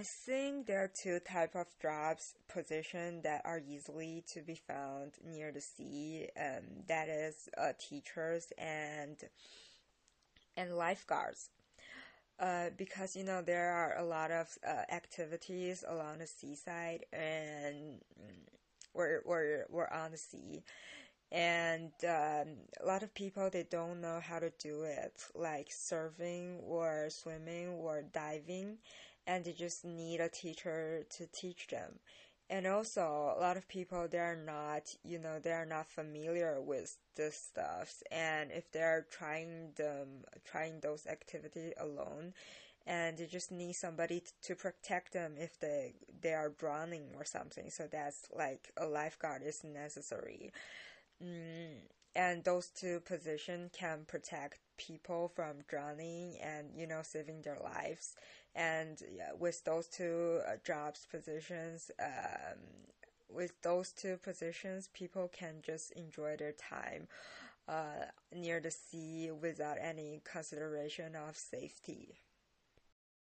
I think there are two type of jobs position that are easily to be found near the sea. Um, that is uh, teachers and and lifeguards. Uh, because you know there are a lot of uh, activities along the seaside and we're, we're, we're on the sea and um, a lot of people they don't know how to do it like surfing or swimming or diving and they just need a teacher to teach them. And also a lot of people they're not you know they're not familiar with this stuff. And if they're trying them trying those activities alone and they just need somebody to protect them if they they are drowning or something. So that's like a lifeguard is necessary. Mm, and those two positions can protect people from drowning and you know saving their lives. And yeah, with those two uh, jobs positions um, with those two positions people can just enjoy their time uh, near the sea without any consideration of safety